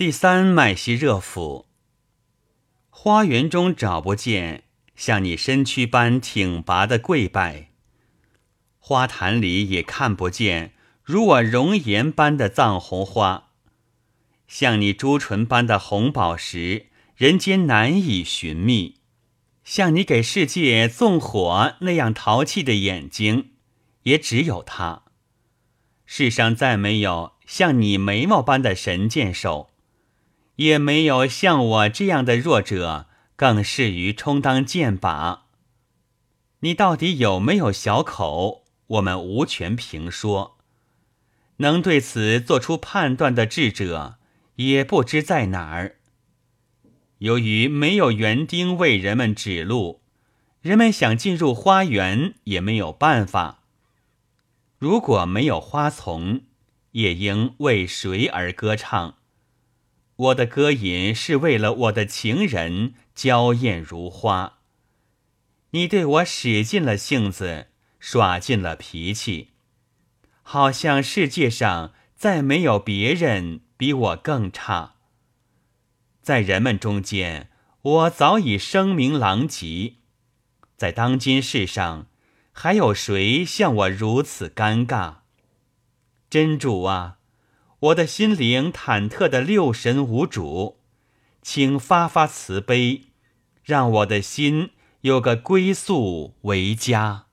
第三脉息热府，花园中找不见像你身躯般挺拔的跪拜，花坛里也看不见如我容颜般的藏红花，像你朱唇般的红宝石，人间难以寻觅；像你给世界纵火那样淘气的眼睛，也只有他。世上再没有像你眉毛般的神箭手。也没有像我这样的弱者更适于充当剑靶。你到底有没有小口？我们无权评说。能对此做出判断的智者，也不知在哪儿。由于没有园丁为人们指路，人们想进入花园也没有办法。如果没有花丛，也应为谁而歌唱？我的歌吟是为了我的情人，娇艳如花。你对我使尽了性子，耍尽了脾气，好像世界上再没有别人比我更差。在人们中间，我早已声名狼藉；在当今世上，还有谁像我如此尴尬？真主啊！我的心灵忐忑的六神无主，请发发慈悲，让我的心有个归宿为家。